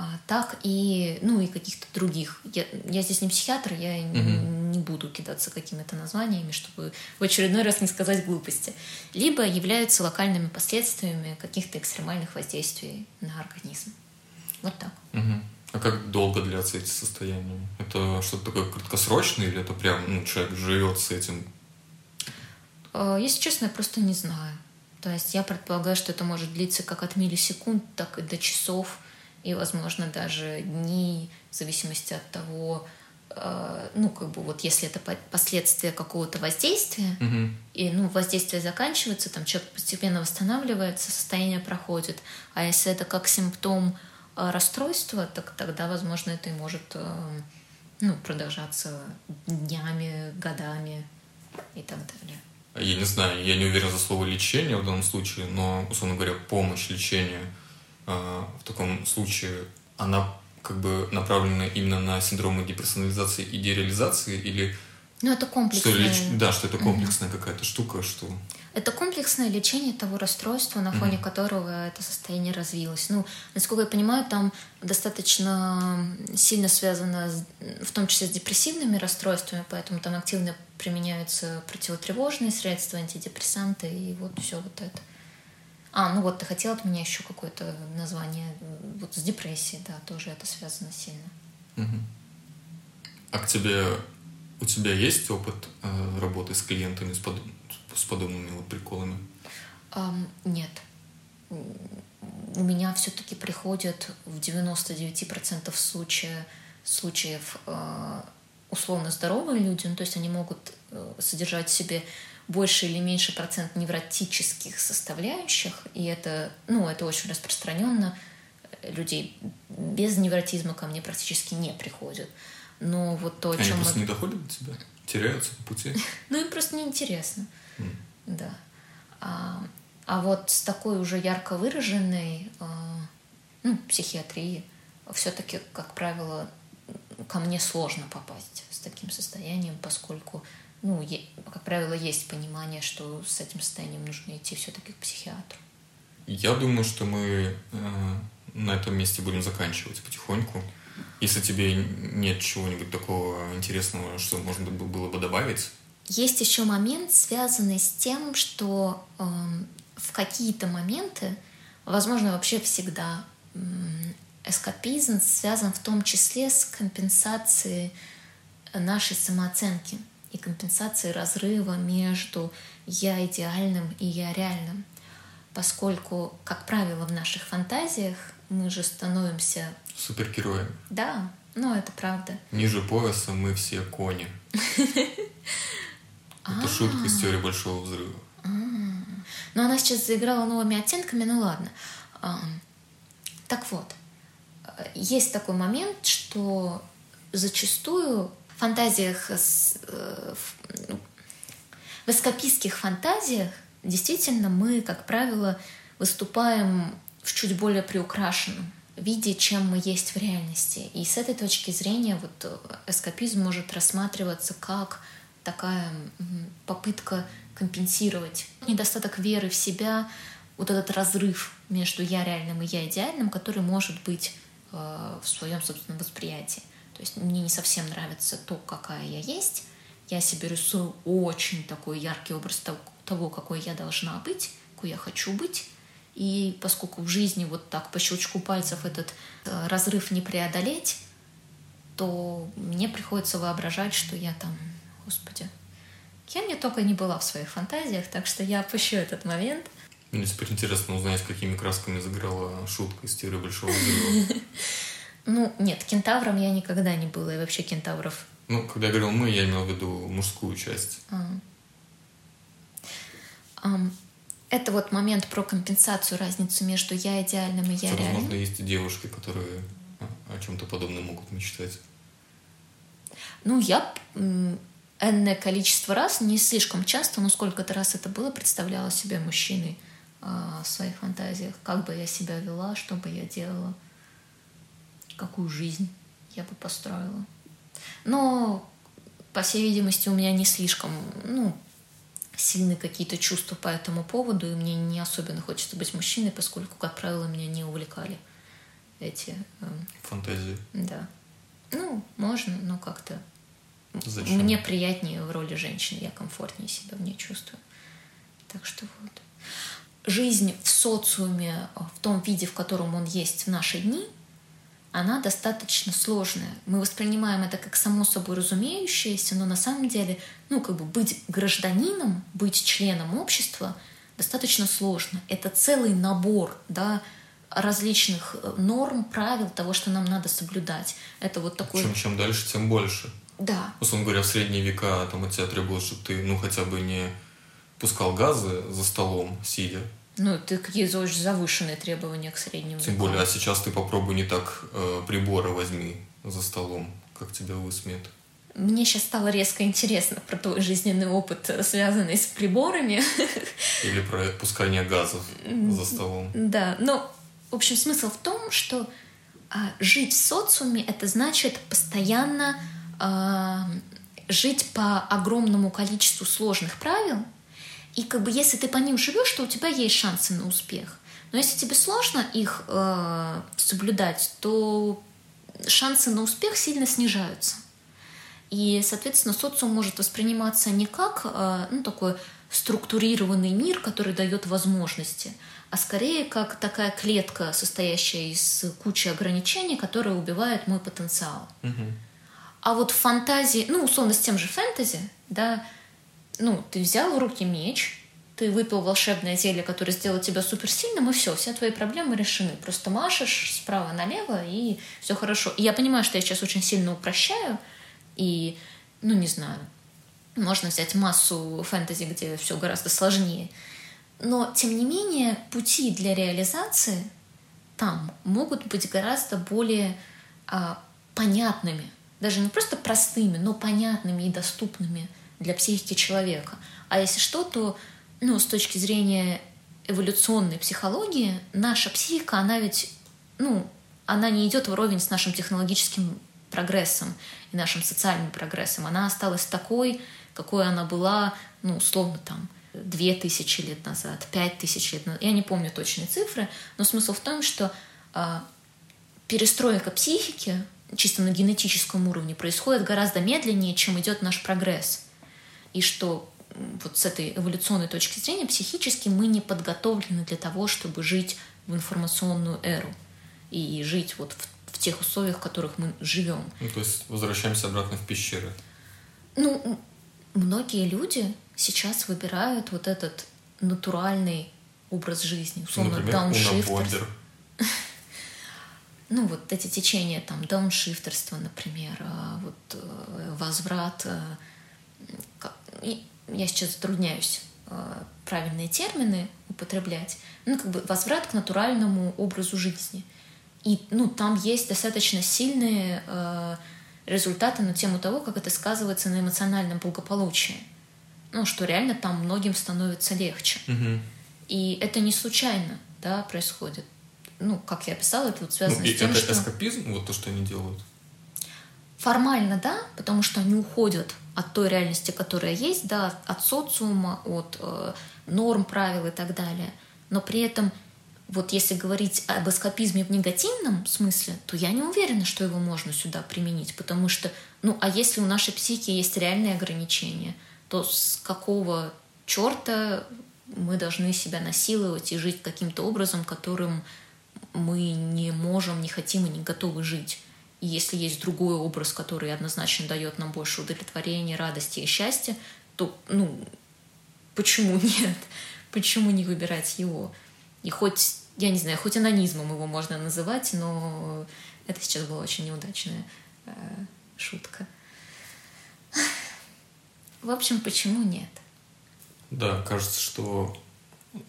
S2: А, так и, ну, и каких-то других. Я, я здесь не психиатр, я
S1: Мгм.
S2: не буду кидаться какими-то названиями, чтобы в очередной раз не сказать глупости. Либо являются локальными последствиями каких-то экстремальных воздействий на организм. Вот так.
S1: Мгм. А как долго длятся эти состояния? Это что-то такое краткосрочное или это прям, ну, человек живет с этим?
S2: А, Если честно, я просто не знаю. То есть я предполагаю, что это может длиться как от миллисекунд, так и до часов, и, возможно, даже дней, в зависимости от того, э, ну, как бы вот если это по- последствия какого-то воздействия,
S1: Мгм.
S2: и, ну, воздействие заканчивается, там человек постепенно восстанавливается, состояние проходит, а если это как симптом э, расстройства, так тогда, возможно, это и может, э, ну, продолжаться днями, годами и так далее.
S1: Я не знаю, я не уверен за слово лечение в данном случае, но, условно говоря, помощь лечению в таком случае, она как бы направлена именно на синдромы деперсонализации и дереализации, или
S2: Ну, это
S1: что
S2: комплексное.
S1: леч- да, что это комплексная какая-то штука, что
S2: Это комплексное лечение того расстройства, на фоне которого это состояние развилось. Ну, насколько я понимаю, там достаточно сильно связано, с- в том числе с депрессивными расстройствами, поэтому там активно применяются противотревожные средства, антидепрессанты и вот все вот это. А, ну вот ты хотел от меня еще какое-то название. Вот с депрессией, да, тоже это связано сильно.
S1: Мгм. А к тебе, у тебя есть опыт э, работы с клиентами с, подоб- с подобными вот приколами?
S2: Um, нет. У меня все-таки приходят в 99% случаев, случаев э, условно здоровые люди, ну, то есть они могут э, содержать в себе больше или меньше процент невротических составляющих, и это, ну, это очень распространенно. Людей без невротизма ко мне практически не приходят. Но вот то, о
S1: Они
S2: чем
S1: просто
S2: мы...
S1: не доходят до тебя? Теряются по пути?
S2: Ну, им просто неинтересно. Да. А, а вот с такой уже ярко выраженной а, ну, психиатрией все-таки, как правило, ко мне сложно попасть с таким состоянием, поскольку, ну, как правило, есть понимание, что с этим состоянием нужно идти все-таки к психиатру.
S1: Я думаю, что мы э, на этом месте будем заканчивать потихоньку. Если тебе нет чего-нибудь такого интересного, что можно бы- было бы добавить,
S2: Есть еще момент, связанный с тем, что эм, в какие-то моменты, возможно, вообще всегда, м, эскапизм связан в том числе с компенсацией нашей самооценки и компенсацией разрыва между я идеальным и я реальным. Поскольку, как правило, в наших фантазиях мы же становимся...
S1: супергероем.
S2: Да, ну это правда.
S1: Ниже пояса мы все кони. Это шутка из теории Большого Взрыва.
S2: Но она сейчас заиграла новыми оттенками, ну ладно. Ам, Так вот, э, есть такой момент, что зачастую фантазиях, э, в ну, в эскапистских фантазиях действительно мы, как правило, выступаем в чуть более приукрашенном виде, чем мы есть в реальности. И с этой точки зрения вот э, эскапизм может рассматриваться как такая попытка компенсировать недостаток веры в себя, вот этот разрыв между я реальным и я идеальным, который может быть э, в своем собственном восприятии. То есть мне не совсем нравится то, какая я есть. Я себе рисую очень такой яркий образ того, какой я должна быть, какой я хочу быть. И поскольку в жизни вот так по щелчку пальцев этот э, разрыв не преодолеть, то мне приходится воображать, что я там, господи, кем я только не была в своих фантазиях, так что я опущу этот момент.
S1: Мне теперь интересно узнать, какими красками заграла шутка из теории Большого Взрыва.
S2: Ну, нет, кентавром я никогда не была, и вообще кентавров
S1: Ну, когда я говорил «мы», я имел в виду мужскую часть.
S2: А. Ам, Это вот момент про компенсацию, разницу между я идеальным и я
S1: Что,
S2: реальным.
S1: возможно, есть и девушки, которые а, о чем-то подобном могут мечтать.
S2: Ну, я энное количество раз, не слишком часто, но сколько-то раз это было, представляла себя мужчиной а, в своих фантазиях. Как бы я себя вела, что бы я делала, какую жизнь я бы построила. Но, по всей видимости, у меня не слишком, ну, сильны какие-то чувства по этому поводу, и мне не особенно хочется быть мужчиной, поскольку, как правило, меня не увлекали эти, эм,
S1: Фантазии.
S2: да. Ну, можно, но как-то
S1: Зачем?
S2: мне приятнее в роли женщины, я комфортнее себя в ней чувствую. Так что вот. Жизнь в социуме в том виде, в котором он есть в наши дни, она достаточно сложная. Мы воспринимаем это как само собой разумеющееся, но на самом деле, ну, как бы быть гражданином, быть членом общества достаточно сложно. Это целый набор, да, различных э, норм, правил того, что нам надо соблюдать. Это вот такой...
S1: Чем, чем дальше, тем больше.
S2: Да,
S1: Условно говоря, в средние века там от тебя требовалось, чтобы ты, ну, хотя бы не пускал газы за столом, сидя.
S2: Ну, это какие очень завышенные требования к среднему
S1: Тем более, а сейчас ты попробуй не так э, приборы возьми за столом, как тебя высмеют.
S2: Мне сейчас стало резко интересно про твой жизненный опыт, э, связанный с приборами.
S1: Или про пускание газов за столом.
S2: Да, но, в общем, смысл в том, что а, жить в социуме — это значит постоянно а, жить по огромному количеству сложных правил, и как бы если ты по ним живешь, то у тебя есть шансы на успех. Но если тебе сложно их э, соблюдать, то шансы на успех сильно снижаются. И, соответственно, социум может восприниматься не как э, ну, такой структурированный мир, который дает возможности, а скорее как такая клетка, состоящая из кучи ограничений, которая убивает мой потенциал.
S1: Мгм.
S2: А вот в фантазии, ну, условно, с тем же фэнтези, да, ну, ты взял в руки меч, ты выпил волшебное зелье, которое сделало тебя суперсильным, и все, все твои проблемы решены. Просто машешь справа налево, и все хорошо. И я понимаю, что я сейчас очень сильно упрощаю, и, ну, не знаю, можно взять массу фэнтези, где все гораздо сложнее. Но, тем не менее, пути для реализации там могут быть гораздо более а, понятными. Даже не просто простыми, но понятными и доступными для психики человека. А если что, то ну, с точки зрения эволюционной психологии, наша психика, она ведь, ну, она не идет вровень с нашим технологическим прогрессом и нашим социальным прогрессом. Она осталась такой, какой она была, ну, условно, там, две тысячи лет назад, пять тысяч лет назад. Я не помню точные цифры, но смысл в том, что э, перестройка психики чисто на генетическом уровне происходит гораздо медленнее, чем идет наш прогресс. И что вот с этой эволюционной точки зрения психически мы не подготовлены для того, чтобы жить в информационную эру и жить вот в, в тех условиях, в которых мы живем.
S1: Ну, то есть возвращаемся обратно в пещеры.
S2: Ну, многие люди сейчас выбирают вот этот натуральный образ жизни, условно,
S1: Например, дауншифтерс.
S2: Ну, вот эти течения, там, дауншифтерство, например, а, вот э, возврат я сейчас затрудняюсь э, правильные термины употреблять, ну, как бы возврат к натуральному образу жизни. И, ну, там есть достаточно сильные э, результаты на тему того, как это сказывается на эмоциональном благополучии. Ну, что реально там многим становится легче.
S1: Угу.
S2: И это не случайно, да, происходит. Ну, как я описала, это вот связано
S1: ну,
S2: с тем,
S1: это
S2: что...
S1: эскапизм, вот то, что они делают?
S2: Формально, да, потому что они уходят от той реальности, которая есть, да, от социума, от э, норм, правил и так далее. Но при этом, вот если говорить об эскапизме в негативном смысле, то я не уверена, что его можно сюда применить, потому что, ну, а если у нашей психики есть реальные ограничения, то с какого черта мы должны себя насиловать и жить каким-то образом, которым мы не можем, не хотим и не готовы жить? И если есть другой образ, который однозначно дает нам больше удовлетворения, радости и счастья, то, ну, почему нет? Почему не выбирать его? И хоть, я не знаю, хоть анонизмом его можно называть, но это сейчас была очень неудачная э, шутка. В общем, почему нет?
S1: Да, кажется, что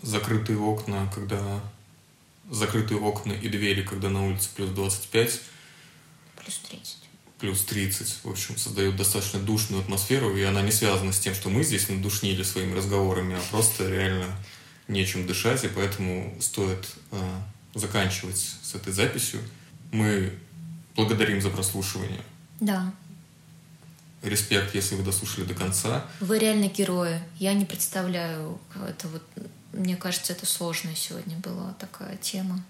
S1: закрытые окна, когда закрытые окна и двери, когда на улице плюс 25,
S2: Плюс 30.
S1: Плюс 30, в общем, создает достаточно душную атмосферу, и она не связана с тем, что мы здесь надушнили своими разговорами, а просто реально нечем дышать, и поэтому стоит э, заканчивать с этой записью. Мы благодарим за прослушивание.
S2: Да.
S1: Респект, если вы дослушали до конца.
S2: Вы реально герои. Я не представляю, это вот, мне кажется, это сложная сегодня была такая тема.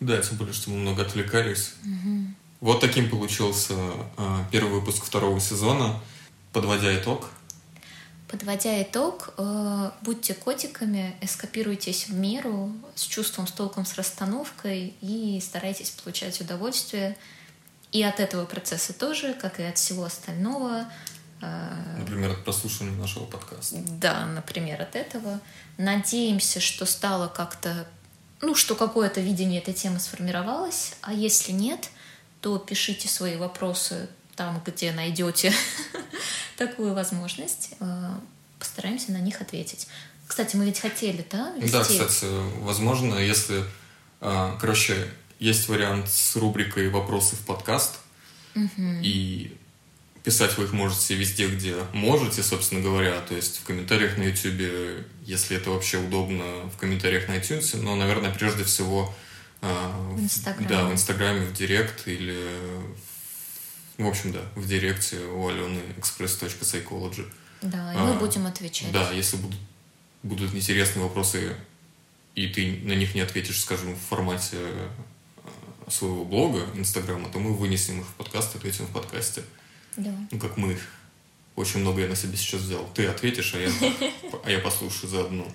S1: Да, тем более, что мы много отвлекались.
S2: Угу.
S1: Вот таким получился э, первый выпуск второго сезона. Подводя итог.
S2: Подводя итог, э, будьте котиками, эскапируйтесь в меру с чувством, с толком, с расстановкой и старайтесь получать удовольствие. И от этого процесса тоже, как и от всего остального.
S1: Э, например, от прослушивания нашего подкаста.
S2: Да, например, от этого. Надеемся, что стало как-то, ну, что какое-то видение этой темы сформировалось, а если нет — то пишите свои вопросы там, где найдете такую возможность. Э, постараемся на них ответить. Кстати, мы ведь хотели, да?
S1: Вести? Да, кстати, возможно, если... Э, короче, есть вариант с рубрикой «Вопросы в подкаст»,
S2: угу.
S1: и писать вы их можете везде, где можете, собственно говоря, то есть в комментариях на YouTube, если это вообще удобно, в комментариях на iTunes, но, наверное, прежде всего
S2: в Инстаграме.
S1: Да, в Инстаграме, в Директ или... В общем, да, в Директе у Алены express.psychology.
S2: Да, и мы а, будем отвечать.
S1: Да, если будут, будут интересные вопросы, и ты на них не ответишь, скажем, в формате а, своего блога, Инстаграма, то мы вынесем их в подкаст, ответим в подкасте.
S2: Да.
S1: Ну, как мы. Очень много я на себе сейчас взял. Ты ответишь, а я, а я послушаю заодно.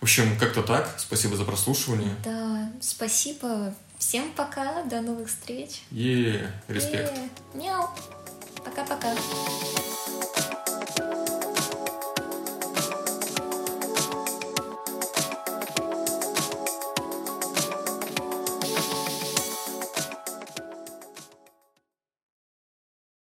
S1: В общем, как-то так. Спасибо за прослушивание.
S2: Да, спасибо. Всем пока. До новых встреч.
S1: Е, респект.
S2: Мяу. Пока-пока.